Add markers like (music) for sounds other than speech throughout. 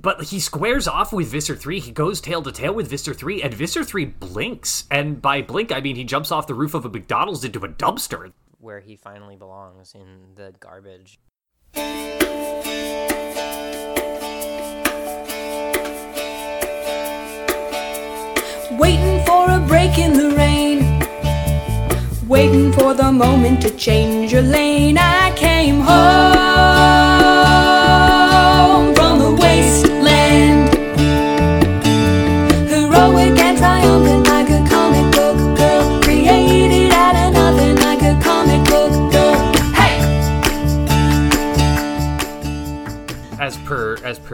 but he squares off with Visser 3. He goes tail to tail with Visser 3, and Visser 3 blinks. And by blink, I mean he jumps off the roof of a McDonald's into a dumpster. Where he finally belongs in the garbage. Waiting for a break in the rain. Waiting for the moment to change your lane. I came home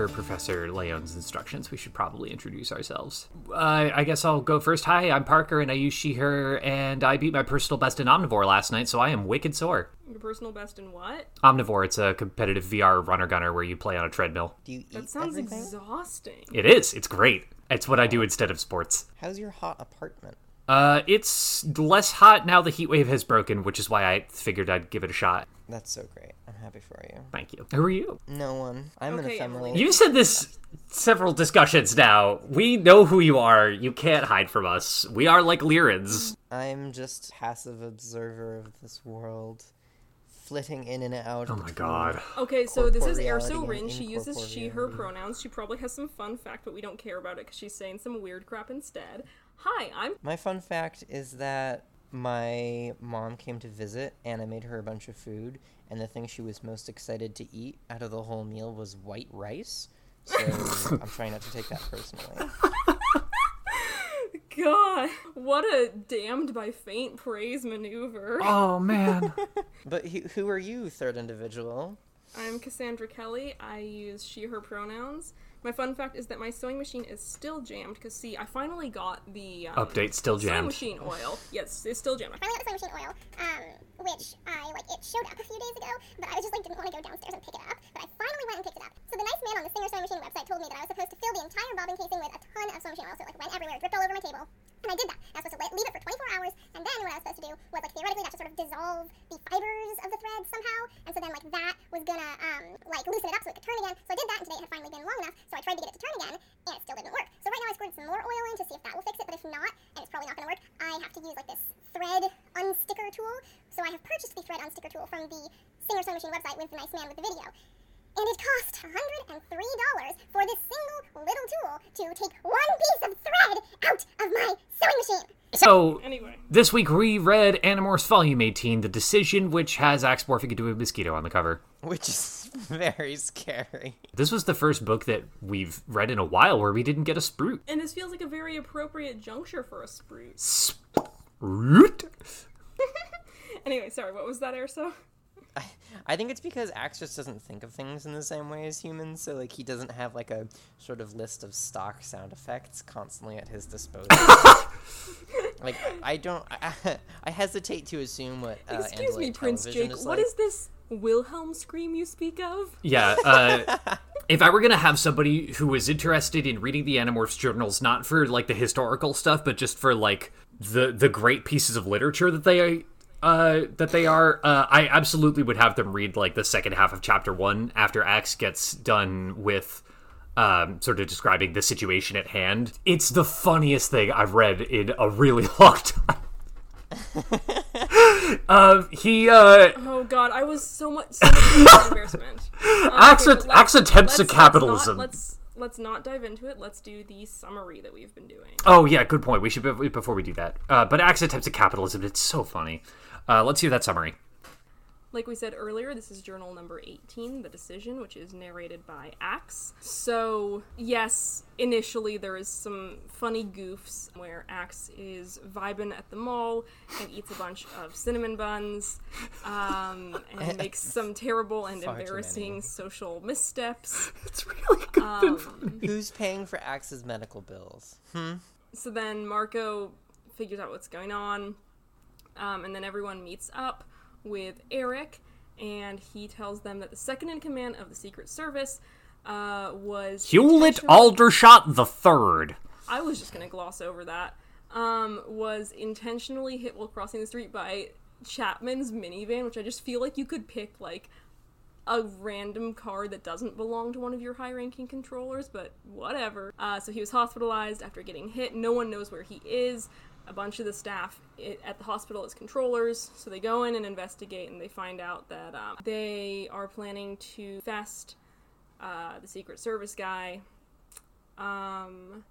per Professor Leon's instructions, we should probably introduce ourselves. Uh, I guess I'll go first. Hi, I'm Parker, and I use she, her, and I beat my personal best in Omnivore last night, so I am wicked sore. Your personal best in what? Omnivore, it's a competitive VR runner gunner where you play on a treadmill. Do you That sounds everything? exhausting. It is. It's great. It's what I do instead of sports. How's your hot apartment? Uh, it's less hot now the heat wave has broken, which is why I figured I'd give it a shot. That's so great. I'm happy for you. Thank you. Who are you? No one. I'm an Okay, ephemeral. Emily. You said this several discussions now. We know who you are. You can't hide from us. We are like Leerans. I'm just passive observer of this world, flitting in and out. Oh my god. Okay, so this is Corporeality Erso Rin. She uses she, her pronouns. She probably has some fun fact, but we don't care about it because she's saying some weird crap instead. Hi, I'm. My fun fact is that my mom came to visit and I made her a bunch of food, and the thing she was most excited to eat out of the whole meal was white rice. So (laughs) I'm trying not to take that personally. (laughs) God, what a damned by faint praise maneuver. Oh man. (laughs) But who, who are you, third individual? I'm Cassandra Kelly. I use she, her pronouns. My fun fact is that my sewing machine is still jammed because, see, I finally got the um, Update still sewing jammed. machine oil. Yes, it's still jammed. I finally got the sewing machine oil, um, which I like. It showed up a few days ago, but I was just like didn't want to go downstairs and pick it up. But I finally went and picked it up. So the nice man on the Singer Sewing Machine website told me that I was supposed to fill the entire bobbin casing with a ton of sewing machine oil, so it like went everywhere, it dripped all over my table. And I did that. I was supposed to leave it for 24 hours, and then what I was supposed to do was like theoretically that should sort of dissolve the fibers of the thread somehow, and so then like that was gonna um like loosen it up so it could turn again. So I did that, and today it had finally been long enough, so I tried to get it to turn again, and it still didn't work. So right now I squirted some more oil in to see if that will fix it, but if not, and it's probably not gonna work, I have to use like this thread unsticker tool. So I have purchased the thread unsticker tool from the Singer Sewing Machine website with the nice man with the video. And it cost $103 for this single little tool to take one piece of thread out of my sewing machine. So Anyway, this week we read Animorphs Volume 18, The Decision, which has Axe morphing into a mosquito on the cover. Which is (laughs) very scary. This was the first book that we've read in a while where we didn't get a Sprout. and this feels like a very appropriate juncture for a spruce. Sprout? (laughs) Anyway, sorry, what was that, Erso? I think it's because Axe just doesn't think of things in the same way as humans, so like he doesn't have like a sort of list of stock sound effects constantly at his disposal. (laughs) like I don't, I, (laughs) I hesitate to assume what. Uh, Excuse me, Prince Jake. is What like. is this Wilhelm scream you speak of? Yeah, uh, (laughs) if I were gonna have somebody who was interested in reading the Animorphs journals, not for like the historical stuff, but just for like the the great pieces of literature that they uh that they are, uh, I absolutely would have them read like the second half of chapter one after Axe gets done with um, sort of describing the situation at hand. It's the funniest thing I've read in a really (laughs) long time. (laughs) um, he uh, Oh God, I was so much, so much embarrassment. Uh, (laughs) Axe, okay, Axe let's- attempts let's- to capitalism. Let's not, let's let's not dive into it. Let's do the summary that we've been doing. Oh yeah, good point. We should before we do that. Uh, but Axe attempts at capitalism. It's so funny. Uh, let's hear that summary. Like we said earlier, this is journal number 18, The Decision, which is narrated by Axe. So, yes, initially there is some funny goofs where Axe is vibing at the mall and eats a bunch of cinnamon buns um, and (laughs) makes some terrible and Far embarrassing social missteps. It's really good. Um, Who's paying for Axe's medical bills? So then Marco figures out what's going on, um, and then everyone meets up with Erek, and he tells them that the second in command of the Secret Service uh, was Hewlett Aldershot the Third. I was just gonna gloss over that. Um, was intentionally hit while crossing the street by Chapman's minivan, which I just feel like you could pick like a random car that doesn't belong to one of your high ranking controllers, but whatever. Uh, so he was hospitalized after getting hit. No one knows where he is. A bunch of the staff at the hospital is controllers, so they go in and investigate, and they find out that um, they are planning to fest uh, the Secret Service guy. Um,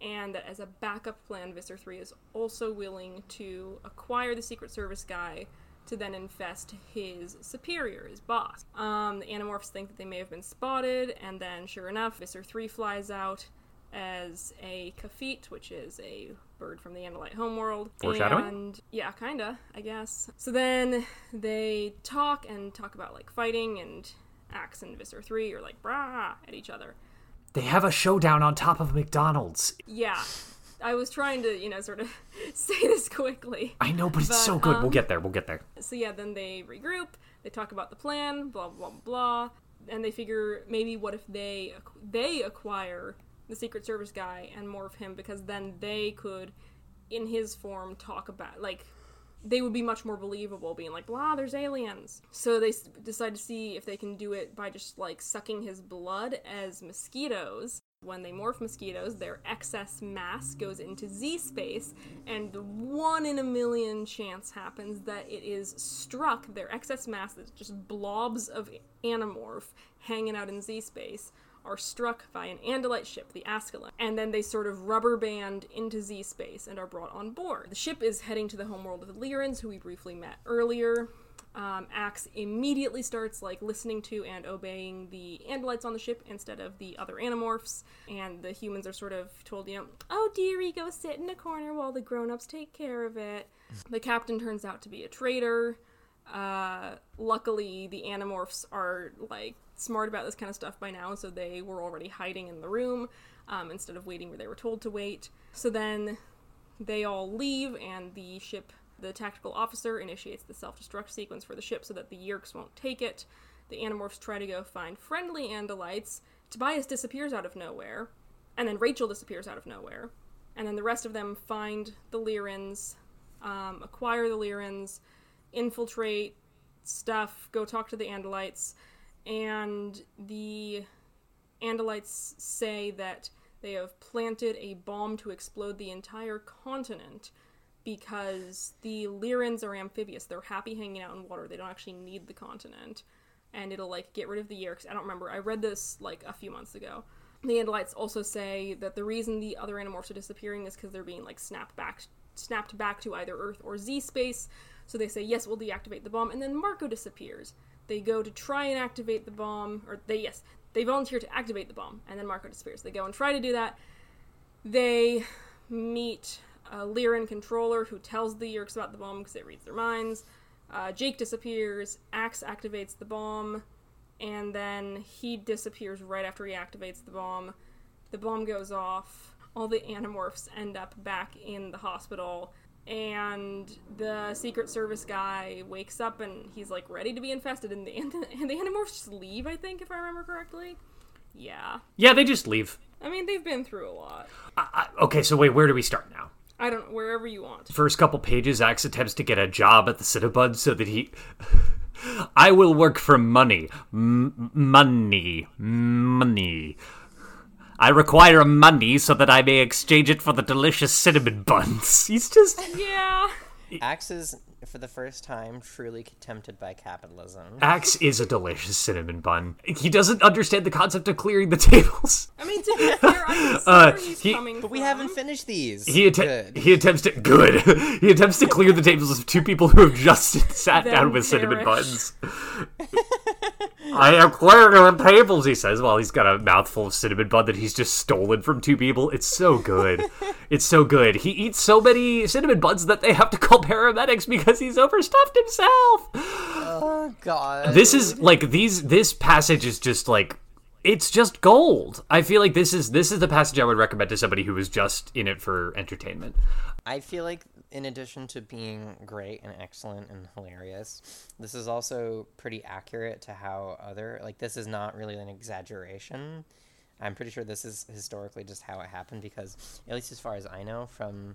and that as a backup plan, Visser 3 is also willing to acquire the Secret Service guy to then infest his superior, his boss. Um, the Animorphs think that they may have been spotted, and then sure enough, Visser 3 flies out as a Kafit, which is a bird from the Andalite homeworld. Foreshadowing? And yeah, kinda, I guess. So then they talk and talk about like fighting, and Axe and Visser 3 are like brah at each other. They have a showdown on top of McDonald's. Yeah. I was trying to, you know, sort of (laughs) say this quickly. I know, but it's But, so good. we'll um, get there. We'll get there. So yeah, then they regroup, they talk about the plan, blah blah blah, and they figure maybe what if they they acquire the Secret Service guy and morph him because then they could, in his form, talk about like they would be much more believable, being like blah, there's aliens. So they s- decide to see if they can do it by just like sucking his blood as mosquitoes. When they morph mosquitoes, their excess mass goes into Z space, and the one in a million chance happens that it is struck. Their excess mass, that's just blobs of animorph hanging out in Z space, are struck by an Andalite ship, the Ascalin, and then they sort of rubber band into Z space and are brought on board. The ship is heading to the homeworld of the Leerans, who we briefly met earlier. Um, Axe immediately starts like listening to and obeying the Andalites on the ship instead of the other Animorphs, and the humans are sort of told, you know, oh dearie, go sit in a corner while the grown-ups take care of it. The captain turns out to be a traitor. Uh, luckily, the Animorphs are like smart about this kind of stuff by now, so they were already hiding in the room um, instead of waiting where they were told to wait. So then they all leave, and the ship, the tactical officer, initiates the self destruct sequence for the ship so that the Yeerks won't take it. The Animorphs try to go find friendly Andalites. Tobias disappears out of nowhere, and then Rachel disappears out of nowhere. And then the rest of them find the Leerans, um, acquire the Leerans, infiltrate stuff, go talk to the Andalites, and the Andalites say that they have planted a bomb to explode the entire continent because the Leerans are amphibious. They're happy hanging out in water. They don't actually need the continent. And it'll like get rid of the Yeerks. I don't remember. I read this like a few months ago. The Andalites also say that the reason the other Animorphs are disappearing is because they're being like snapped back snapped back to either Earth or Z space. So they say, yes, we'll deactivate the bomb, and then Marco disappears. They go to try and activate the bomb, or they yes, they volunteer to activate the bomb, and then Marco disappears. They go and try to do that. They meet a Leeran controller who tells the Yeerks about the bomb because it reads their minds. Uh, Jake disappears. Axe activates the bomb, and then he disappears right after he activates the bomb. The bomb goes off. All the Animorphs end up back in the hospital, and the Secret Service guy wakes up and he's like ready to be infested, and the, (laughs) and the Animorphs just leave. I think, if I remember correctly. Yeah. Yeah, they just leave. I mean, they've been through a lot. I, I, okay, so wait, where do we start now? I don't know, wherever you want. First couple pages, Axe attempts to get a job at the Cinnabud so that he. (laughs) I will work for money. M- money. Money. I require money so that I may exchange it for the delicious cinnamon buns. (laughs) He's just. Yeah. Axe is, for the first time, truly tempted by capitalism. Axe is a delicious cinnamon bun. He doesn't understand the concept of clearing the (laughs) tables. I mean, to be fair, I can see Uh, where he's he- coming But we haven't finished these. He, att- Good. he attempts to good. (laughs) he attempts to clear the tables of two people who have just sat Then down with cinnamon buns. I am clearing the tables, he says, while he's got a mouthful of cinnamon bun that he's just stolen from two people. It's so good. it's so good. He eats so many cinnamon buns that they have to call paramedics because he's overstuffed himself. Oh god. This is like these. This passage is just like it's just gold. I feel like this is this is the passage I would recommend to somebody who is just in it for entertainment. I feel like, in addition to being great and excellent and hilarious, this is also pretty accurate to how other like this is not really an exaggeration. I'm pretty sure this is historically just how it happened because, at least as far as I know from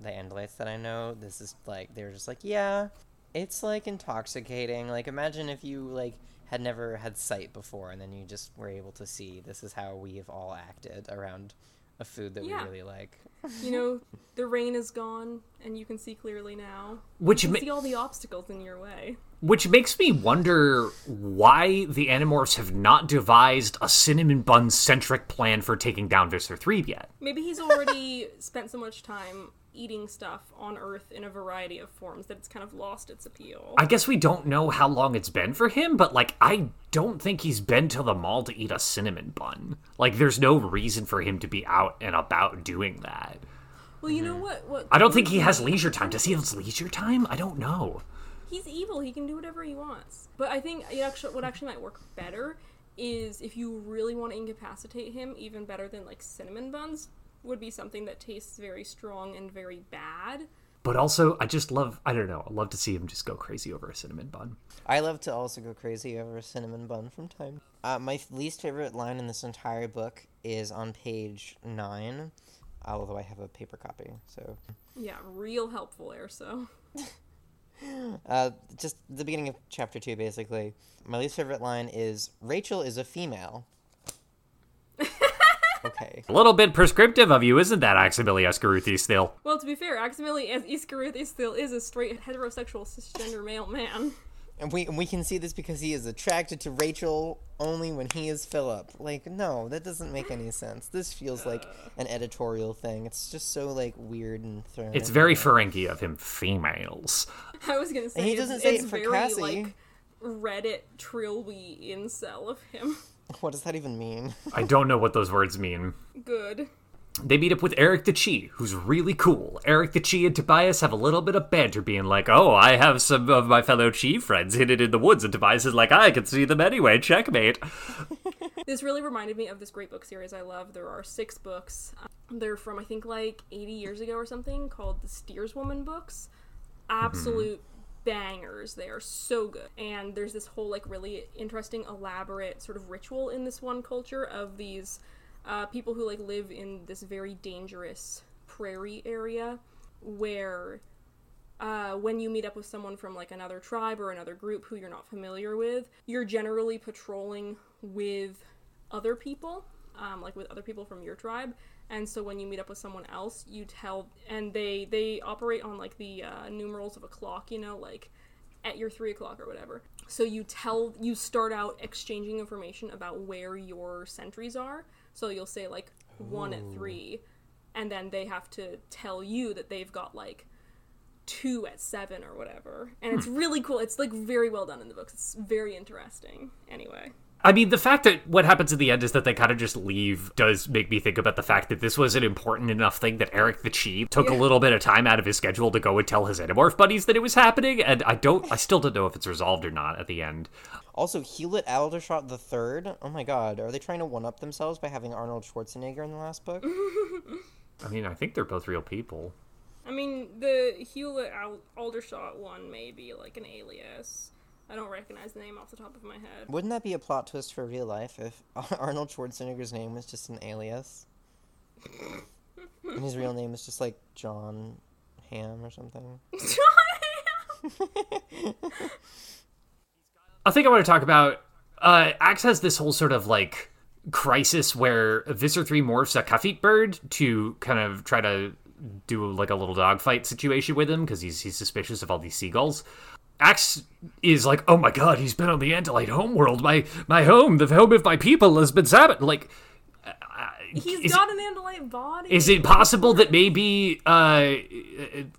the Andalites that I know, this is like they were just like, yeah, It's like intoxicating. Like imagine if you like had never had sight before and then you just were able to see this is how we have all acted around a food that Yeah. we really like. (laughs) You know, the rain is gone, and you can see clearly now. Which You ma- see all the obstacles in your way. Which makes me wonder why the Animorphs have not devised a cinnamon bun centric plan for taking down Visser 3 yet. Maybe he's already (laughs) spent so much time eating stuff on Earth in a variety of forms that it's kind of lost its appeal. I guess we don't know how long it's been for him, but like, I don't think he's been to the mall to eat a cinnamon bun. Like, there's no reason for him to be out and about doing that. well, you know what? What Mm-hmm. I don't think he has leisure time. Does he have leisure time? I don't know. he's evil. He can do whatever he wants. But I think it actually, what actually might work better is if you really want to incapacitate him, even better than like cinnamon buns, would be something that tastes very strong and very bad. But also, I just love, I don't know, I love to see him just go crazy over a cinnamon bun. I love to also go crazy over a cinnamon bun from time. Uh, my least favorite line in this entire book is on page nine, although I have a paper copy. So, Yeah, real helpful there. So (laughs) uh, just the beginning of chapter two, basically. My least favorite line is Rachel is a female. Okay. A little bit prescriptive of you, isn't that, Aximili-Esgarrouth-Isthill? Well, to be fair, Aximili-Esgarrouth-Isthill is a straight heterosexual cisgender male man. And we and we can see this because he is attracted to Rachel only when he is Philip. Like, no, that doesn't make any sense. This feels like an editorial thing. It's just so like weird and thrown. It's very there. Ferengi of him, females. I was gonna say he doesn't say it's it for very Cassie. like Reddit trilby incel of him. (laughs) What does that even mean? (laughs) I don't know what those words mean. Good. They meet up with Erek the Chee, who's really cool. Erek the Chee and Tobias have a little bit of banter, being like, "Oh, I have some of my fellow Chee friends hidden in the woods," and Tobias is like, "I can see them anyway. Checkmate." (laughs) This really reminded me of this great book series I love. There are six books. Um, they're from I think like 80 years ago or something called the Steerswoman books. Absolute bangers. They are so good. And there's this whole like really interesting elaborate sort of ritual in this one culture of these uh, people who like live in this very dangerous prairie area where uh, when you meet up with someone from like another tribe or another group who you're not familiar with, you're generally patrolling with other people, um, like with other people from your tribe. And so when you meet up with someone else, you tell, and they they operate on like the uh, numerals of a clock, you know, like at your three o'clock or whatever. So you tell, you start out exchanging information about where your sentries are. So you'll say like one at three, and then they have to tell you that they've got like two at seven or whatever. And it's really cool. It's like very well done in the books. It's very interesting. Anyway. I mean, the fact that what happens in the end is that they kind of just leave does make me think about the fact that this was an important enough thing that Erek the Chee took a little bit of time out of his schedule to go and tell his Animorph buddies that it was happening, and I don't, I still don't know if it's resolved or not at the end. Also, Hewlett Aldershot the Third. Oh my God, are they trying to one up themselves by having Arnold Schwarzenegger in the last book? (laughs) I mean, I think they're both real people. I mean, the Hewlett Aldershot one may be like an alias. I don't recognize the name off the top of my head. Wouldn't that be a plot twist for real life if (laughs) Arnold Schwarzenegger's name was just an alias? and his real name is just like Jon Hamm or something? (laughs) Jon Hamm! I think I want to talk about. Uh, Axe has this whole sort of like crisis where Visser 3 morphs a Kafit bird to kind of try to do like a little dogfight situation with him because he's, he's suspicious of all these seagulls. Axe is like, oh my god, he's been on the Andalite homeworld. My my home, the home of my people, has been sabotaged. Like, He's Is got an Andalite body. is it possible that maybe uh,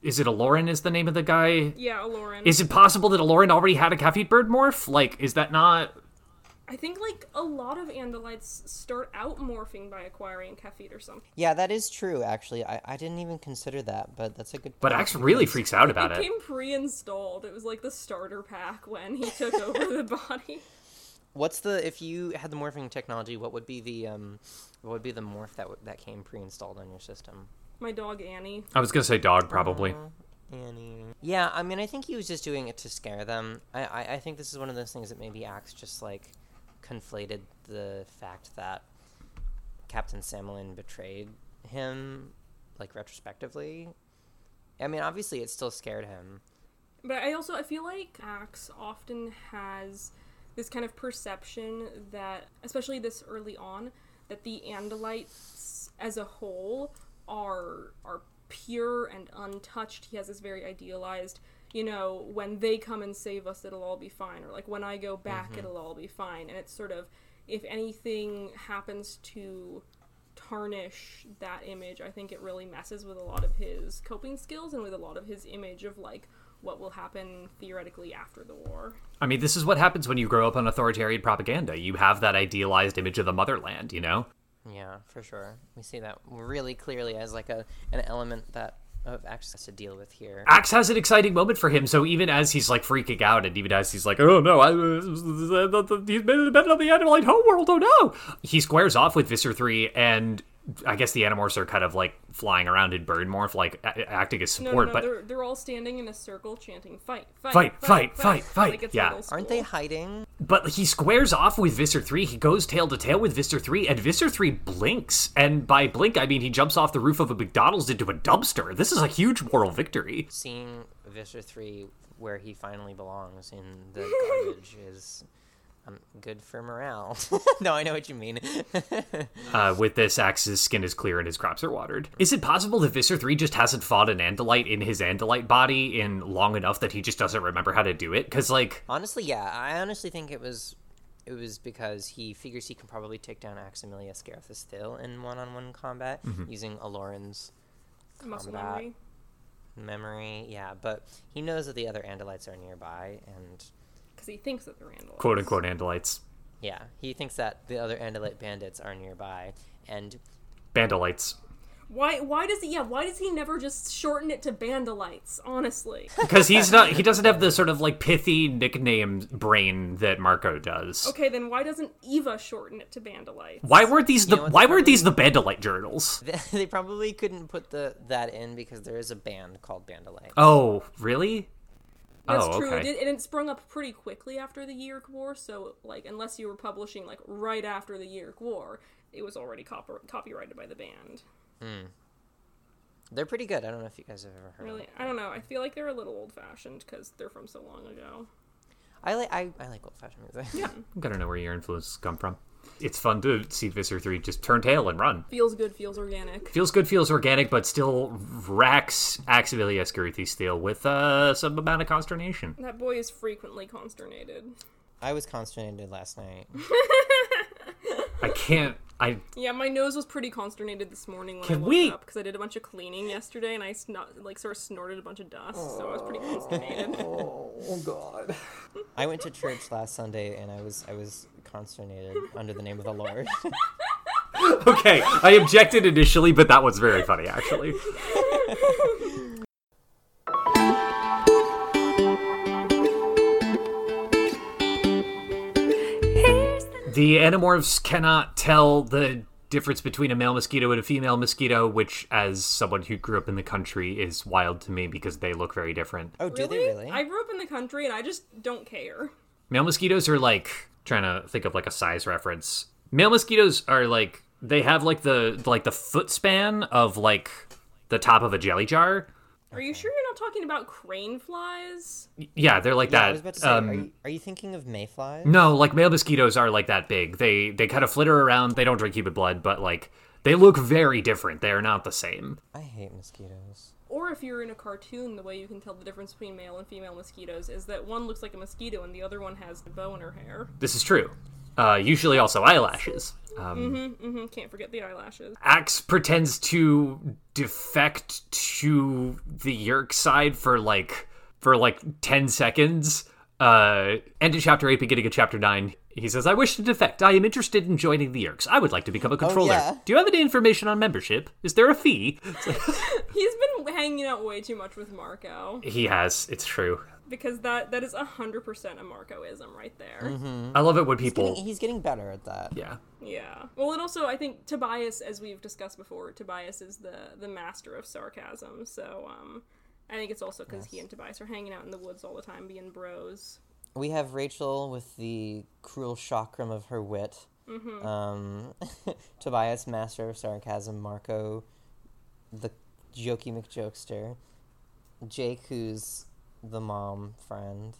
is it Alloran? Is the name of the guy? Yeah, Alloran. Is it possible that Alloran already had a Kafit bird morph? Like, is that not? I think like a lot of Andalites start out morphing by acquiring Kafit or something. Yeah, that is true, actually. I, I didn't even consider that, but that's a good But point Axe really freaks out about It it. came pre-installed. It was like the starter pack when he took over the (laughs) body. What's the if you had the morphing technology? What would be the um, what would be the morph that w- that came pre-installed on your system? My dog Annie. I was gonna say dog, probably. Annie. Yeah, I mean, I think he was just doing it to scare them. I, I, I think this is one of those things that maybe Axe just like conflated the fact that Captain Samelin betrayed him, like retrospectively. I mean, obviously, it still scared him, But I also I feel like Axe often has this kind of perception that, especially this early on, that the Andalites as a whole are are pure and untouched. He has this very idealized, you know, when they come and save us, it'll all be fine, or like when I go back, mm-hmm. it'll all be fine. And it's sort of if anything happens to tarnish that image, I think it really messes with a lot of his coping skills and with a lot of his image of like what will happen theoretically after the war. I mean, this is what happens when you grow up on authoritarian propaganda. You have that idealized image of the motherland, you know? Yeah, for sure. We see that really clearly as like a an element that of Axe has to deal with here. Axe has an exciting moment for him, so even as he's like freaking out, and even as he's like, "Oh no, I, uh, he's been on the Animalite homeworld, oh no!" He squares off with Visser Three, and I guess the Animorphs are kind of like flying around in bird morph, like a- acting as support. no, no, but they're, they're all standing in a circle chanting, fight, fight, Fight, fight, fight, fight. Like Yeah. Aren't they hiding? but he squares off with Visser Three. He goes tail to tail with Visser Three, and Visser Three blinks. And by blink, I mean he jumps off the roof of a McDonald's into a dumpster. This is a huge moral victory. Seeing Visser 3 where he finally belongs in the garbage (laughs) is um, good for morale. (laughs) no, I know what you mean. (laughs) Uh, with this, Axe's skin is clear and his crops are watered. Is it possible that Visser 3 just hasn't fought an Andalite in his Andalite body in long enough that he just doesn't remember how to do it? Because, like, honestly, yeah, I honestly think it was it was because he figures he can probably take down Aximili-Esgarrouth-Isthill in one-on-one combat using Alloran's muscle combat. memory? memory. Yeah, but he knows that the other Andalites are nearby, and Because he thinks that they're Andalites. quote unquote Andalites. yeah, he thinks that the other Andalite bandits are nearby, and Bandalites. Why? Why does he? Yeah. Why does he never just shorten it to Bandalites? Honestly. (laughs) Because he's not, he doesn't have the sort of like pithy nickname brain that Marco does. Okay, then why doesn't Eva shorten it to Bandalites? Why weren't these the know why they weren't these the Bandalite journals? (laughs) they probably couldn't put the that in because there is a band called Bandalite. Oh, really? That's oh, true. okay. It and it sprung up pretty quickly after the Yeerk War. So, like, unless you were publishing like right after the Yeerk War, it was already copy- copyrighted by the band. Hmm. They're pretty good. I don't know if you guys have ever heard. Really, of them. I don't know. I feel like they're a little old fashioned because they're from so long ago. I like I, I like old fashioned music. Yeah. (laughs) Gotta know where your influences come from. It's fun to see Visser 3 just turn tail and run. Feels good, feels organic. Feels good, feels organic, but still racks Aximili-Esgarrouth-Isthill with uh, some amount of consternation. That boy is frequently consternated. I was consternated last night. (laughs) I can't. I Yeah, my nose was pretty consternated this morning when Can I woke we- up because I did a bunch of cleaning yesterday and I snot, like sort of snorted a bunch of dust, so I was pretty consternated. Oh God! I went to church last Sunday and I was I was consternated under the name of the Lord. (laughs) okay. I objected initially, but that was very funny actually. The Animorphs cannot tell the difference between a male mosquito and a female mosquito, which, as someone who grew up in the country, is wild to me because they look very different. Oh, do they really? I grew up in the country and I just don't care. Male mosquitoes are like trying to think of like a size reference. Male mosquitoes are like they have like the like the foot span of like the top of a jelly jar. Are you sure you're not talking about crane flies? Yeah, they're like Yeah, that. I was about to say, um, are, you, are you thinking of mayflies? No, like male mosquitoes are like that big. They they kind of flitter around. They don't drink human blood, but like they look very different. They are not the same. I hate mosquitoes. Or if you're in a cartoon, the way you can tell the difference between male and female mosquitoes is that one looks like a mosquito and the other one has a bow in her hair. This is true. Uh, usually also eyelashes. hmm can't forget the eyelashes. Axe pretends to defect to the Yeerk side for like for like ten seconds. Uh, end of chapter eight, beginning of chapter nine. He says, "I wish to defect. I am interested in joining the Yeerks. I would like to become a controller. yeah. Do you have any information on membership? Is there a fee?" (laughs) He's been hanging out way too much with Marco He has. It's true. because that that is hundred percent a Marcoism right there. I love it when He's people. getting, he's getting better at that. Yeah. Yeah. Well, and also I think Tobias, as we've discussed before, Tobias is the the master of sarcasm. So um, I think it's also because he and Tobias are hanging out in the woods all the time, being bros. We have Rachel with the cruel chakram of her wit. Um, (laughs) Tobias, master of sarcasm. Marco, the jokey McJokester. Jake, who's the mom friend.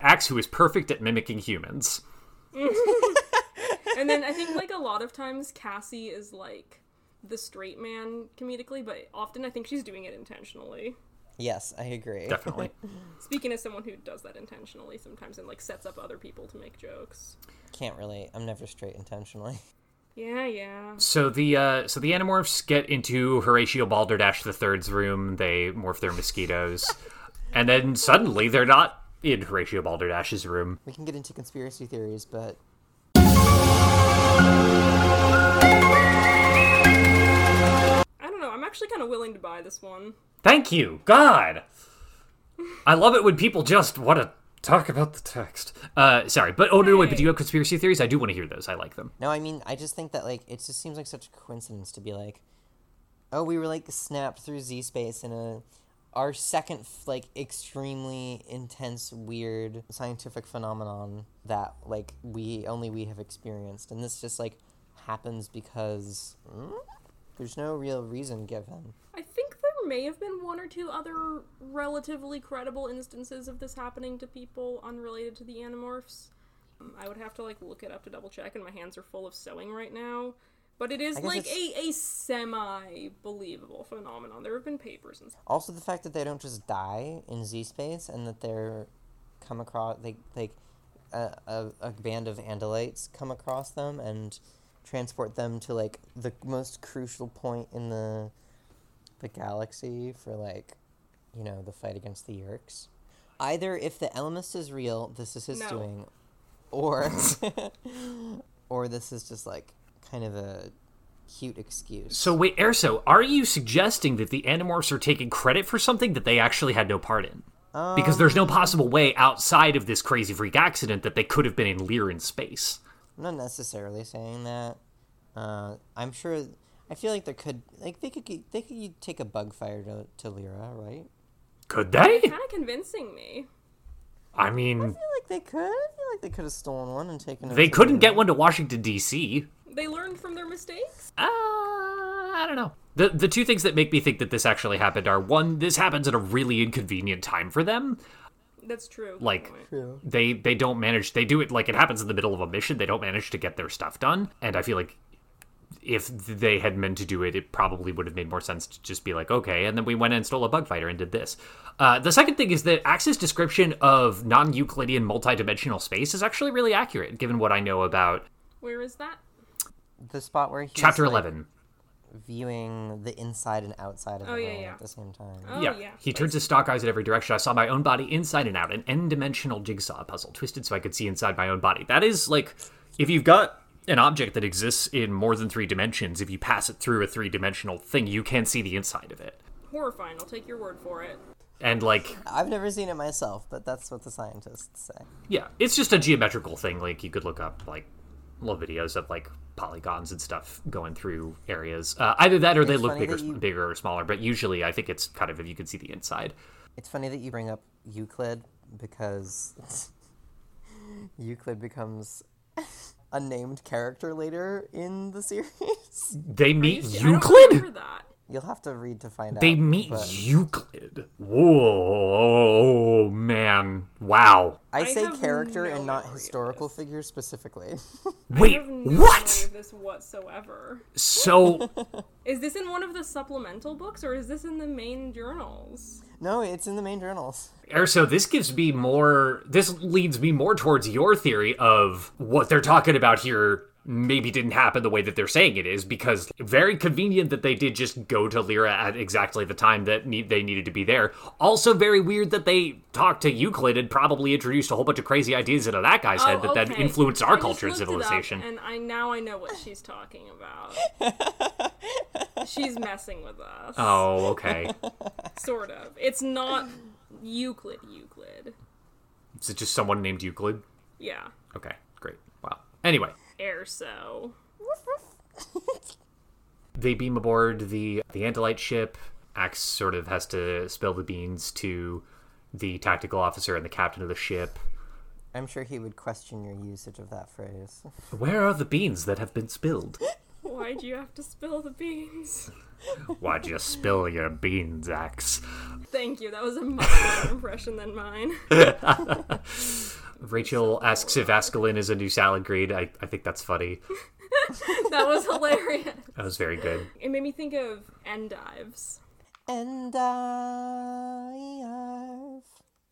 Axe, who is perfect at mimicking humans. (laughs) And then I think like a lot of times Cassie is like the straight man comedically, but often I think she's doing it intentionally. Yes, I agree. Definitely. (laughs) Speaking as someone who does that intentionally sometimes and like sets up other people to make jokes. Can't really. I'm never straight intentionally. (laughs) Yeah, yeah. So the uh, so the Animorphs get into Horatio Balderdash III's room. They morph their mosquitoes, (laughs) and then suddenly they're not in Horatio Balderdash's room. We can get into conspiracy theories, but I don't know. I'm actually kind of willing to buy this one. Thank you, God. I love it when people just want to talk about the text. Uh, sorry, but oh no, wait. But do you have conspiracy theories? I do want to hear those. I like them. no, I mean, I just think that like it just seems like such a coincidence to be like, oh, we were like snapped through Z space in a our second like extremely intense weird scientific phenomenon that like we only we have experienced and this just like happens because mm, there's no real reason given I think there may have been one or two other relatively credible instances of this happening to people unrelated to the Animorphs. Um, I would have to like look it up to double check, and my hands are full of sewing right now. But it is like it's- a, a semi believable phenomenon. There have been papers and stuff. Also, the fact that they don't just die in Z space and that they're come across they like a, a, a band of Andalites come across them and transport them to like the most crucial point in the the galaxy for like you know the fight against the Yeerks. Either if the Ellimist is real, this is his No. doing, or (laughs) or this is just like kind of a cute excuse. So wait, Erso, are you suggesting that the Animorphs are taking credit for something that they actually had no part in? Because there's no possible way outside of this crazy freak accident that they could have been in Leeran space. I'm not necessarily saying that. Uh, I'm sure. I feel like there could like they could they could take a bug fire to to Leera, right? Could they? Kind of convincing me. I mean, I feel like they could. I feel like they could have stolen one and taken it. they couldn't get one to Washington D.C. They learned from their mistakes. Uh, I don't know. The the two things that make me think that this actually happened are one, this happens at a really inconvenient time for them. That's true. Like. True. they they don't manage they do it like it happens in the middle of a mission, they don't manage to get their stuff done. And I feel like if they had meant to do it, it probably would have made more sense to just be like, okay, and then we went and stole a bug fighter and did this. Uh, the second thing is that Axe's description of non-Euclidean multidimensional space is actually really accurate, given what I know about Where is that? The spot where he's Chapter like, eleven. viewing the inside and outside of Oh, the yeah, world yeah. at the same time. Oh yeah. yeah. He turns his stock eyes in every direction. I saw my own body inside and out, an n-dimensional jigsaw puzzle, twisted so I could see inside my own body. That is like, if you've got an object that exists in more than three dimensions, if you pass it through a three-dimensional thing, you can see the inside of it. Horrifying. I'll take your word for it. And like, I've never seen it myself, but that's what the scientists say. yeah, it's just a geometrical thing. Like you could look up like little videos of like polygons and stuff going through areas. Uh, either that or they look bigger, you- bigger or smaller. But usually, I think it's kind of if you can see the inside. It's funny that you bring up Euclid because (laughs) Euclid becomes a named character later in the series. They meet I don't Euclid. Remember that. You'll have to read to find They out. They meet but Euclid. Whoa, man! Wow. I I say have character no and not historical this. figures specifically. (laughs) Wait, I have no what? Of this whatsoever. So, (laughs) Is this in one of the supplemental books or is this in the main journals? no, it's in the main journals. Erso, this gives me more. This leads me more towards your theory of what they're talking about here. Maybe didn't happen the way that they're saying it is because very convenient that they did just go to Leera at exactly the time that need, they needed to be there. Also, very weird that they talked to Euclid and probably introduced a whole bunch of crazy ideas into that guy's head oh, that then Oh, influenced our just culture and looked it up, civilization. and I now I know what she's talking about. (laughs) she's messing with us. Oh, okay. (laughs) Sort of. It's not Euclid Euclid. Is it just someone named Euclid? Yeah. Okay, great. Wow. Anyway, Erso. (laughs) they beam aboard the the Andalite ship. Axe sort of has to spill the beans to the tactical officer and the captain of the ship. I'm sure he would question your usage of that phrase. Where are the beans that have been spilled? Why'd you have to spill the beans? Why'd you spill your beans, Axe? Thank you. That was a much better impression than mine. (laughs) Rachel asks if Ascalin is a new salad grade. I, I think that's funny. (laughs) That was hilarious. That was very good. It made me think of endives. And I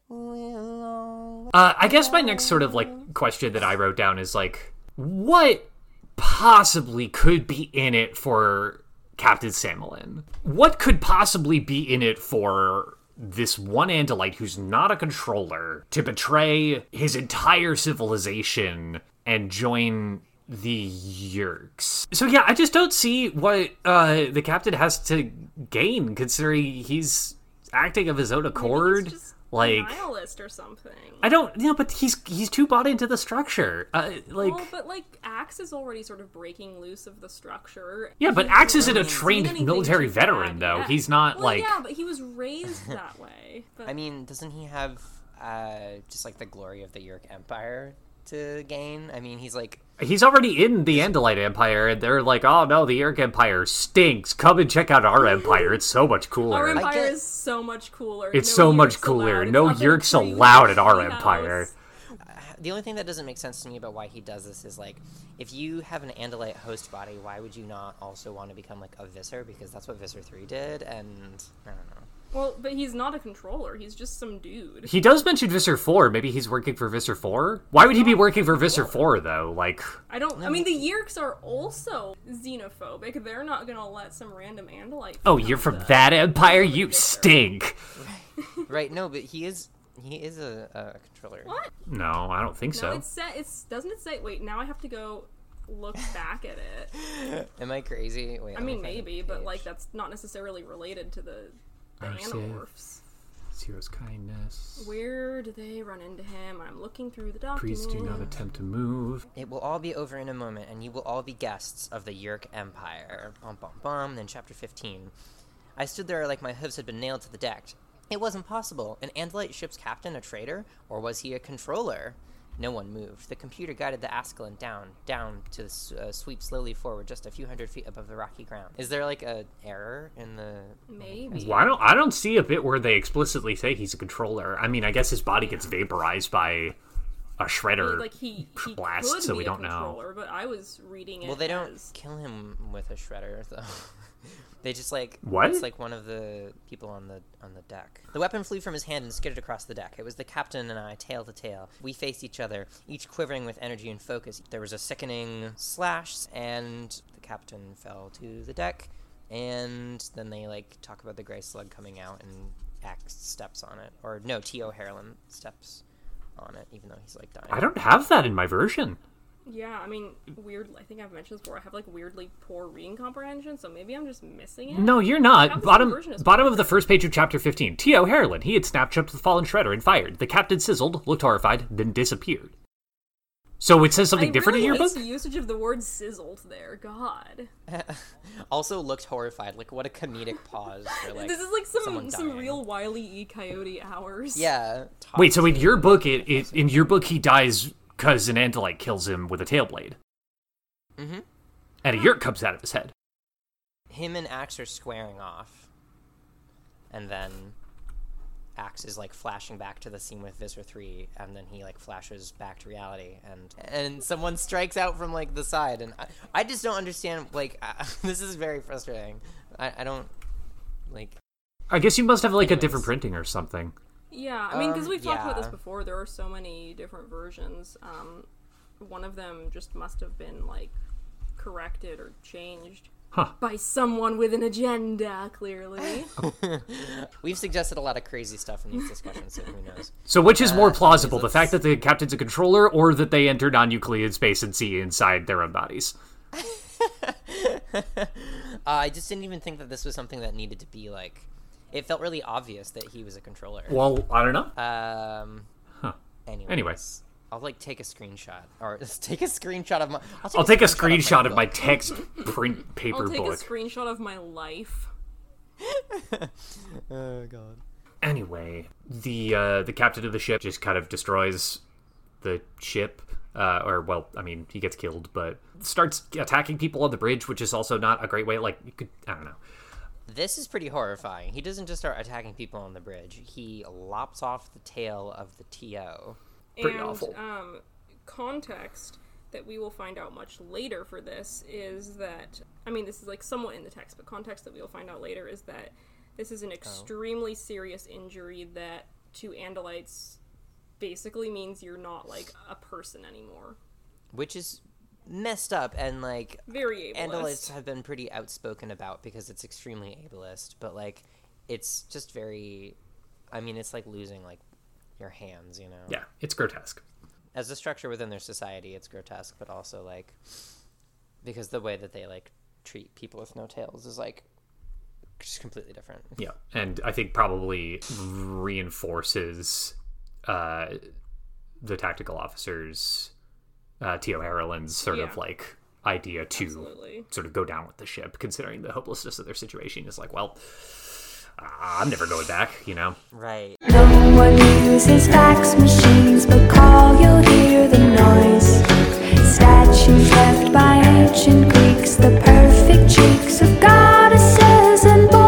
will always... Uh, I guess my next sort of like question that I wrote down is like, what possibly could be in it for Captain Samelin? What could possibly be in it for this one Andalite who's not a controller to betray his entire civilization and join the Yeerks? So yeah, I just don't see what uh, the captain has to gain considering he's acting of his own accord. just like a nihilist or something. I don't, you know, but he's he's too bought into the structure. Uh, like, well, but like Axe is already sort of breaking loose of the structure. yeah, but He Axe isn't a trained military veteran, bad though. yet. He's not Well, like. yeah, but he was raised that (laughs) way. But I mean, doesn't he have uh, just like the glory of the Yeerk Empire to gain? I mean, he's like He's already in the Andalite Empire, and they're like, "Oh no, the Yeerk Empire stinks. Come and check out our empire. It's so much cooler. our empire get- is so much cooler. It's No so much cooler. allowed. No up in a Yeerks tree allowed a in our treehouse. empire. Uh, the only thing that doesn't make sense to me about why he does this is like if you have an Andalite host body, why would you not also want to become like a Visser? Because that's what Visser three did, and I don't know. Well, but he's not a controller. He's just some dude. He does mention Visser Four. Maybe he's working for Visser Four. Why would he be working for Visser Four though? Like, I don't. I mean, the Yeerks are also xenophobic. They're not gonna let some random Andalite. oh, you're from that empire. You stink. Right? No, but he is he is a, a controller. What? No, I don't think No, so. it's set. It's doesn't it say? Wait, now I have to go look back at it. (laughs) Am I crazy? Wait. I mean, maybe, but like that's not necessarily related to the, the I see. Animorphs. Zero's kindness. Where do they run into him? I'm looking through the document. Please do not attempt to move. It will all be over in a moment, and you will all be guests of the Yeerk Empire. Bum bum bum. Then chapter 15. I stood there like my hooves had been nailed to the deck. It wasn't possible. An Andalite ship's captain a traitor? Or was he a controller? No one moved. The computer guided the Ascalin down, down to uh, sweep slowly forward, just a few hundred feet above the rocky ground. Is there like a error in the? Maybe. Well, I don't. I don't see a bit where they explicitly say he's a controller. I mean, I guess his body gets vaporized by a shredder. Like he, he blast, so we don't know. But I was reading it. Well, they don't as- kill him with a shredder, though. (laughs) they just like What? It's like one of the people on the on the deck. The weapon flew from his hand and skidded across the deck. It was the captain and I, tail to tail. We faced each other, each quivering with energy and focus. There was a sickening slash, and the captain fell to the deck. And then they like talk about the gray slug coming out, and X steps on it, or no, T.O. Harlan steps on it, even though he's like dying. I don't have that in my version. Yeah, I mean, weird. I think I've mentioned this before. I have like weirdly poor reading comprehension, so maybe I'm just missing it. No, you're not. Bottom bottom of the first page of chapter 15. T.O. Harlan. He had snapshots the fallen shredder and fired. The captain sizzled, looked horrified, then disappeared. So it says I something different really in your hate book? the usage of the word "sizzled" there. God, (laughs) also looked horrified. Like what a comedic pause for (laughs) like. this is like some some dying. real Wile E. Coyote hours. Yeah. (laughs) Wait, so in your book, it, it in your book he dies because an Andalite kills him with a tail blade, Mhm. and a yurt comes out of his head. him and Axe are squaring off, and then Axe is like flashing back to the scene with Visser Three, and then he like flashes back to reality, and and someone strikes out from like the side, and I, I just don't understand. Like I, (laughs) this is very frustrating. I, I don't like. I guess you must have like a different printing or something. Yeah, I mean, because Um, we've talked about this before, there are so many different versions. Um, one of them just must have been like corrected or changed Huh. by someone with an agenda. Clearly, (laughs) We've suggested a lot of crazy stuff in these discussions, so who knows? So which is more Uh, plausible, the fact that the captain's a controller, or that they enter non-Euclidean space and see inside their own bodies? Uh, (laughs) I just didn't even think that this was something that needed to be like. It felt really obvious that he was a controller. Well, I don't know. Um. Huh. Anyways, Anyway. I'll like take a screenshot or (laughs) take a screenshot of my. I'll take, I'll take a screenshot of my book. text (laughs) print paper I'll take book. a screenshot of my life. (laughs) Oh god. Anyway, the uh, the captain of the ship just kind of destroys the ship, uh, or well, I mean, he gets killed, but starts attacking people on the bridge, which is also not a great way. Like you could, I don't know. This is pretty horrifying. He doesn't just start attacking people on the bridge. He lops off the tail of the TO. Pretty and, awful. Um, context that we will find out much later for this is that I mean this is like somewhat in the text, but context that we will find out later is that this is an extremely serious injury that to Andalites basically means you're not like a person anymore. which is messed up and like Very ableist. Andalites have been pretty outspoken about because it's extremely ableist, but like it's just very I mean it's like losing like your hands, you know. Yeah, it's grotesque. As a structure within their society, it's grotesque, but also like because the way that they like treat people with no tails is like just completely different. Yeah, and I think probably reinforces uh, the tactical officers, uh, Tio Harriland's sort of like idea to Absolutely. sort of go down with the ship, considering the hopelessness of their situation. Is like, well, I'm never going back, you know. Right. Uses fax machines, but call, you'll hear the noise. Statues left by ancient Greeks, the perfect cheeks of goddesses and boys.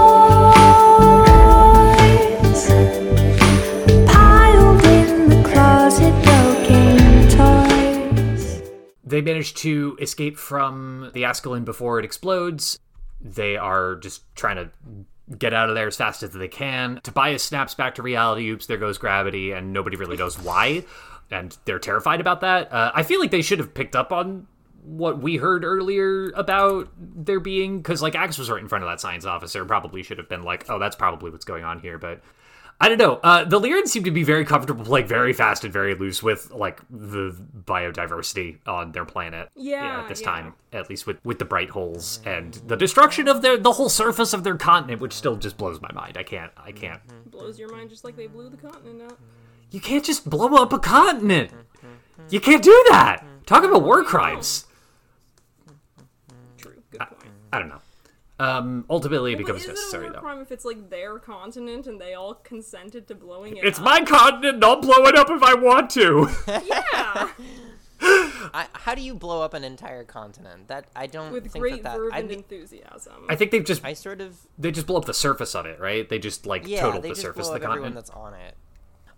Piled in the closet, broken toys. They manage to escape from the Ascalin before it explodes. They are just trying to get out of there as fast as they can. Tobias snaps back to reality. Oops, there goes gravity, and nobody really knows why. And they're terrified about that. Uh, I feel like they should have picked up on what we heard earlier about there being because like Axe was right in front of that science officer. Probably should have been like, oh, that's probably what's going on here, but. I don't know. Uh, the Leerans seem to be very comfortable playing very fast and very loose with like the biodiversity on their planet. Yeah, at this yeah. time, at least with with the bright holes and the destruction of their the whole surface of their continent, which still just blows my mind. I can't. I can't. Blows your mind just like they blew the continent out. You can't just blow up a continent. You can't do that. Talk about war crimes. True. Good point. I don't know. Um, ultimately, it But becomes is it a necessary war though. crime if it's like their continent and they all consented to blowing it It's up? my continent. and I'll blow it up if I want to. (laughs) yeah, (laughs) I, how do you blow up an entire continent? That I don't with think great that, that verve I, and think- enthusiasm. I think they've just I sort of they just blow up the surface of it, right? They just like yeah, total the just surface blow of the up everyone continent. that's on it.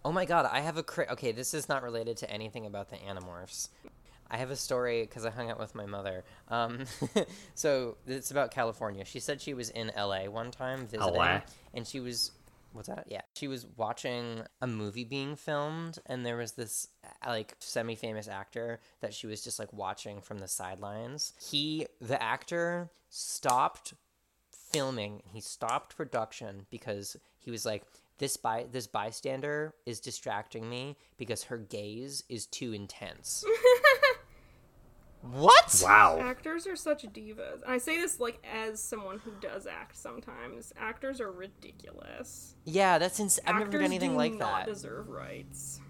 Oh my god, I have a cra- okay. This is not related to anything about the Animorphs. I have a story because I hung out with my mother. Um, (laughs) so it's about California. She said she was in LA one time visiting, LA? and she was what's that? Yeah, she was watching a movie being filmed, and there was this uh, like semi-famous actor that she was just like watching from the sidelines. He, the actor, stopped filming he stopped production because he was like this by this bystander is distracting me because her gaze is too intense (laughs) what Wow. Actors are such divas. And I say this like as someone who does act sometimes. Actors are ridiculous. yeah that's ins- i've never Actors heard anything do like not that deserve rights.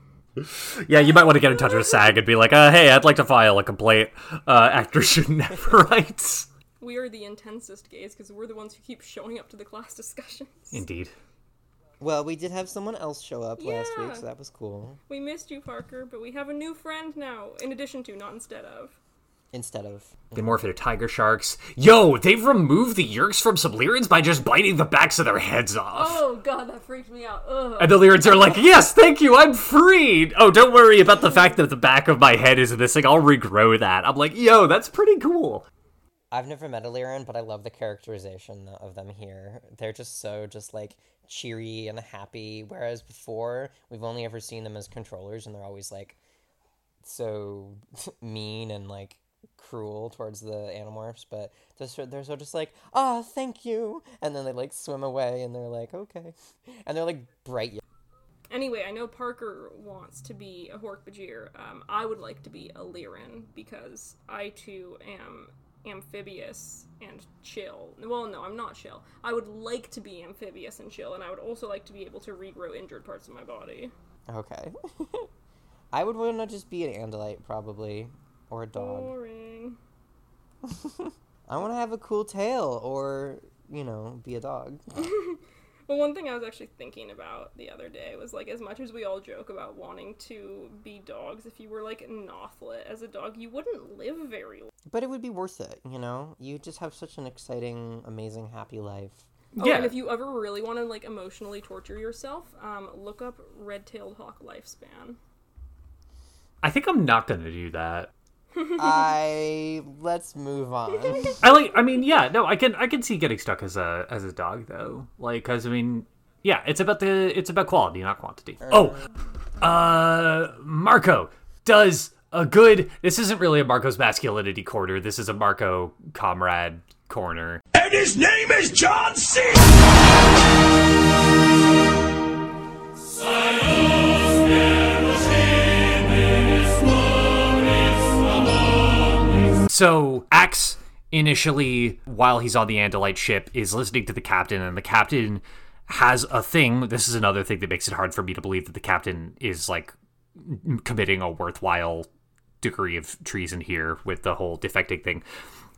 Yeah, you might want to get in touch with SAG and be like, uh, "Hey, I'd like to file a complaint. Uh, actors shouldn't (laughs) have (laughs) rights." We are the intensest gays because we're the ones who keep showing up to the class (laughs) discussions. Indeed. well we did have someone else show up last week so that was cool We missed you, Parker, but we have a new friend now. In addition to, not instead of. Instead of They morph into tiger sharks. Yo, they've removed the Yeerks from Sublyrans by just biting the backs of their heads off. Oh god, that freaked me out. Ugh. And the Leerans are like, yes, thank you, I'm freed. Oh, don't worry about the fact that the back of my head is missing. I'll regrow that. I'm like, yo, that's pretty cool. i've never met a Leeran, but i love the characterization of them here they're just so just like cheery and happy whereas before we've only ever seen them as controllers and they're always like so (laughs) mean and like cruel towards the animorphs, but they're so, they're so just like, oh, thank you, and then they like swim away and they're like, okay, and they're like bright. Anyway, I know Parker wants to be a Hork-Bajir. Um, I would like to be a Leeran because I too am amphibious and chill. Well, no, I'm not chill. I would like to be amphibious and chill, and I would also like to be able to regrow injured parts of my body. Okay, (laughs) I would want to just be an Andalite probably, or a dog. Boring. (laughs) I want to have a cool tail, or you know, be a dog. (laughs) Well, one thing I was actually thinking about the other day was like, as much as we all joke about wanting to be dogs, if you were like nothlit as a dog, you wouldn't live very long. But it would be worth it, you know. You just have such an exciting, amazing, happy life. Oh, Yeah. and if you ever really want to like emotionally torture yourself, um, look up red-tailed hawk lifespan. I think I'm not gonna do that. I let's move on. (laughs) I like. I mean, yeah. No, I can. I can see getting stuck as a as a dog though. Like, cause I mean, yeah. It's about the. It's about quality, not quantity. Oh, uh, Marco does a good. This isn't really a Marco's masculinity corner. This is a Marco comrade corner. And his name is John C. So Axe initially, while he's on the Andalite ship, is listening to the captain, and the captain has a thing. This is another thing that makes it hard for me to believe that the captain is like committing a worthwhile degree of treason here with the whole defecting thing.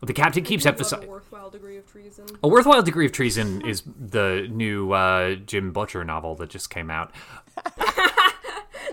The captain keeps emphasizing a worthwhile degree of treason. a worthwhile degree of treason is the new uh, Jim Butcher novel that just came out. (laughs)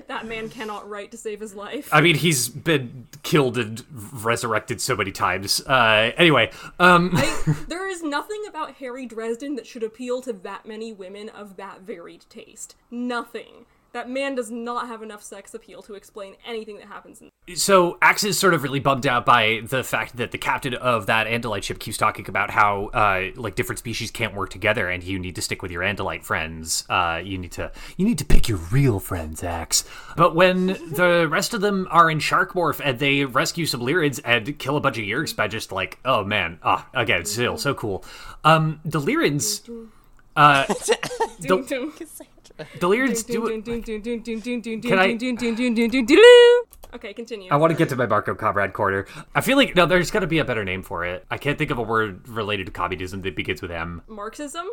That man cannot write to save his life. I mean, he's been killed and resurrected so many times. Uh, anyway, um, (laughs) there is nothing about Harry Dresden that should appeal to that many women of that varied taste. Nothing. That man does not have enough sex appeal to explain anything that happens in so Axe is sort of really bummed out by the fact that the captain of that Andalite ship keeps talking about how uh, like different species can't work together, and you need to stick with your Andalite friends. Uh, you need to you need to pick your real friends, Axe. But when the rest of them are in shark morph and they rescue some Lyrids and kill a bunch of Yeerks by just like, oh man, ah, again, still so cool. Um, the Lyrids, uh, Dun, dun. (laughs) the (laughs) Lyrids do it. Can I-. Okay, continue. I want to get to my Marco Comrade corner. I feel like no, there's got to be a better name for it. I can't think of a word related to communism that begins with M. Marxism?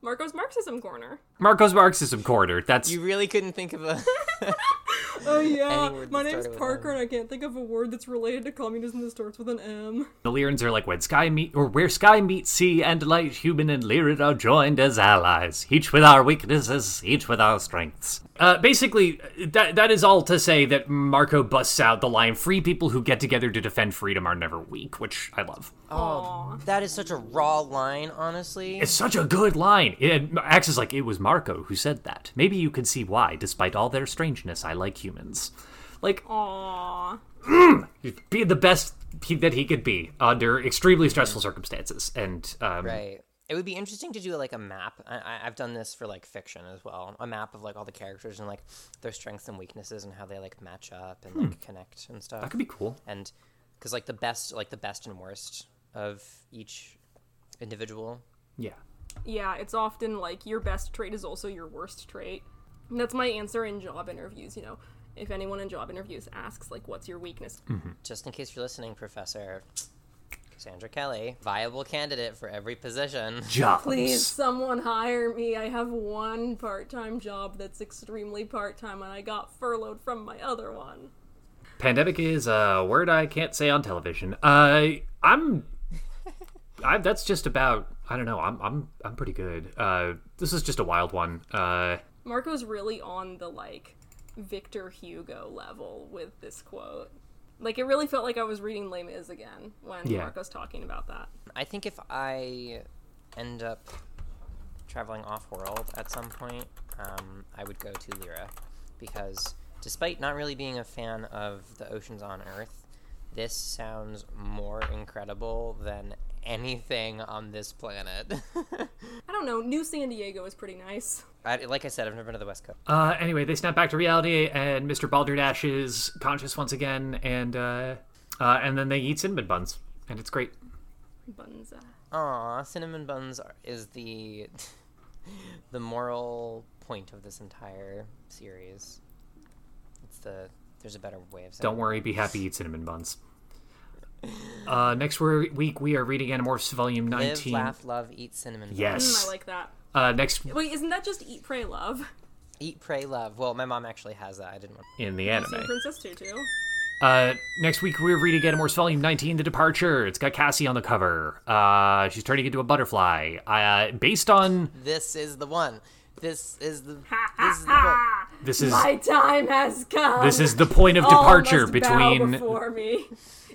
Marco's Marxism corner. Marco's Marxism corner. That's You really couldn't think of a. Oh (laughs) yeah, my that name's Parker and I can't think of a word that's related to communism that starts with an M. the Leerans are like when sky meet or where sky meets sea and light, human and Lyrid are joined as allies, each with our weaknesses, each with our strengths. Uh, basically, that that is all to say that Marco busts out the line: "Free people who get together to defend freedom are never weak," which I love. Oh, that is such a raw line, honestly. It's such a good line. It acts as like, it was Marco who said that. Maybe you can see why, despite all their strangeness, I like humans. Like, Aww. be the best he, that he could be under extremely stressful circumstances. And, um, Right. It would be interesting to do like a map. I, I, I've done this for like fiction as well. A map of like all the characters and like their strengths and weaknesses and how they like match up and like connect and stuff. that could be cool. and because like the best, like the best and worst of each individual. Yeah. Yeah, it's often like your best trait is also your worst trait. And that's my answer in job interviews, you know. If anyone in job interviews asks, like, what's your weakness? mm-hmm. Just in case you're listening, Professor Cassandra Kelly, viable candidate for every position. Jobs. Please, someone hire me. I have one part time job that's extremely part time, and I got furloughed from my other one. Pandemic is a word I can't say on television. Uh, I'm. I, that's just about. I don't know. I'm. I'm. I'm pretty good. Uh, this is just a wild one. Uh, Marco's really on the, like, Victor Hugo level with this quote. Like, it really felt like I was reading Les Mis again when Yeah. Marco's talking about that. I think if I end up traveling off world at some point, um, I would go to Leera because despite not really being a fan of the oceans on Earth, this sounds more incredible than anything on this planet. (laughs) I don't know. New San Diego is pretty nice. I, like I said, I've never been to the West Coast. Uh, anyway, they snap back to reality, and Mr. Balderdash is conscious once again, and uh, uh, and then they eat cinnamon buns, and it's great. Bunza. Aw, cinnamon buns are, is the (laughs) the moral point of this entire series. It's the there's a better way of saying. Don't worry, be happy, eat cinnamon buns. Uh, next week we are reading Animorphs Volume 19. Live, 19. laugh, love, eat cinnamon. buns. Yes. Mm, I like that. Uh, next Wait, isn't that just Eat, Pray, Love? Eat, pray, love. Well, my mom actually has that. I didn't want. in the Same anime. Princess Tutu. Uh, next week we're reading Animorphs Volume 19, The Departure. It's got Cassie on the cover. Uh, she's turning into a butterfly. Uh, based on This is the one. This is the. This is the book. this is My time has come. this is the point of All departure between before me.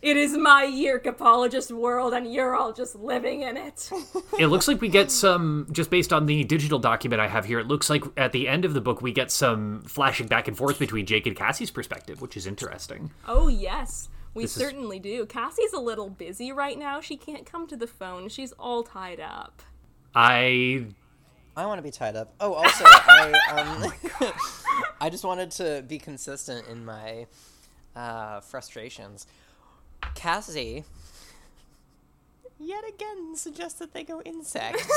It is my Yeerkapologist world, and you're all just living in it. It looks like we get some, just based on the digital document I have here, it looks like at the end of the book we get some flashing back and forth between Jake and Cassie's perspective, which is interesting. Oh, yes. We This is- certainly do. Cassie's a little busy right now. She can't come to the phone. She's all tied up. I. I want to be tied up. Oh, also, I (laughs) um, (laughs) I just wanted to be consistent in my uh, frustrations. Cassie, yet again, suggests that they go insect. (laughs)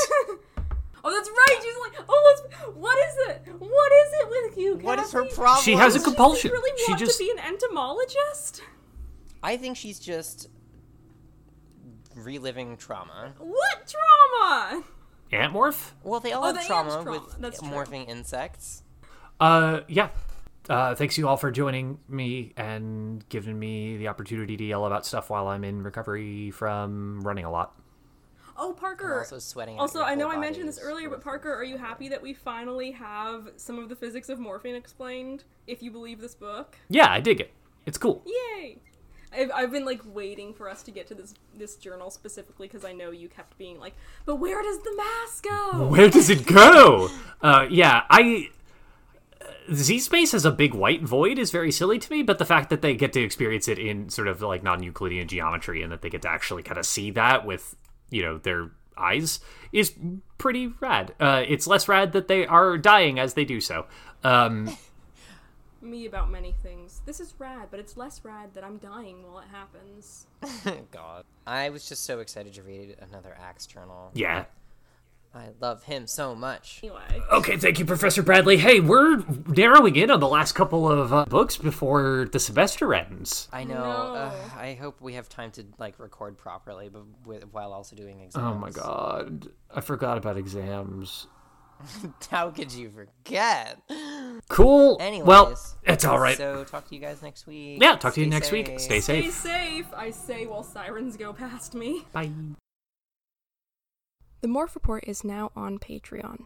Oh, that's right. She's like, oh, let's. What is it? What is it with you? Guys? What is her problem? She has a Does she compulsion. really She want just- to be an entomologist? I think she's just reliving trauma. What trauma? Antmorph? Well, they all Oh, have the trauma trauma. with That's true. morphing insects. Uh, yeah. Uh, thanks you all for joining me and giving me the opportunity to yell about stuff while I'm in recovery from running a lot. Oh, Parker. also sweating Also, I know I mentioned this earlier, but Parker, are you happy that we finally have some of the physics of morphing explained? If you believe this book, Yeah, I dig it. It's cool. yay! I've, I've been like waiting for us to get to this this journal specifically because I know you kept being like, but where does the mask go? Where does it go? (laughs) Uh, yeah, I. Z space as a big white void is very silly to me, but the fact that they get to experience it in sort of like non Euclidean geometry and that they get to actually kind of see that with, you know, their eyes is pretty rad. Uh, it's less rad that they are dying as they do so. Um, (laughs) Me about many things. This is rad, but it's less rad that I'm dying while it happens. (laughs) God. I was just so excited to read another Axe journal. yeah. I love him so much. Anyway, Okay, thank you, Professor Bradley. Hey, we're narrowing in on the last couple of uh, books before the semester ends. I know. No. Uh, I hope we have time to like record properly, but with, while also doing exams. Oh my god. I forgot about exams. (laughs) How could you forget? Cool. Anyways, well, it's all right. So talk to you guys next week. yeah, talk to you next week. safe. Stay stay safe. Stay safe, I say while sirens go past me. Bye. The Morph Report is now on Patreon.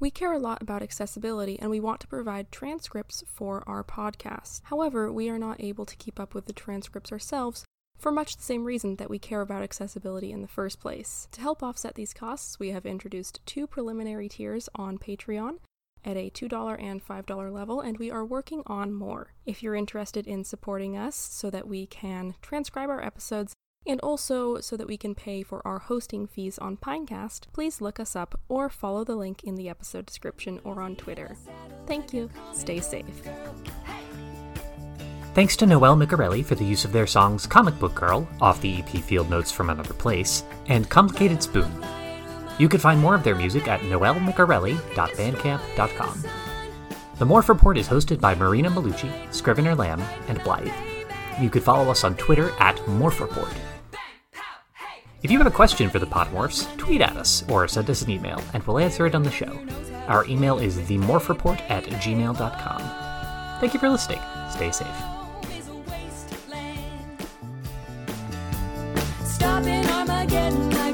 We care a lot about accessibility and we want to provide transcripts for our podcast. However, we are not able to keep up with the transcripts ourselves for much the same reason that we care about accessibility in the first place. To help offset these costs, we have introduced two preliminary tiers on Patreon at a $2 and $5 level, and we are working on more. If you're interested in supporting us so that we can transcribe our episodes and also so that we can pay for our hosting fees on Pinecast, please look us up or follow the link in the episode description or on Twitter. Thank you. Stay safe. Thanks to Noelle Micarelli for the use of their songs Comic Book Girl, off the EP Field Notes from Another Place, and Complicated Spoon. You can find more of their music at noellemicarelli.bandcamp.com. The Morph Report is hosted by Marina Maulucci, Scrivener Lamb, and Blythe. You could follow us on Twitter at Morph Report. If you have a question for the Podimorphs, tweet at us or send us an email, and we'll answer it on the show. Our email is themorphreport at gmail.com. Thank you for listening. Stay safe. It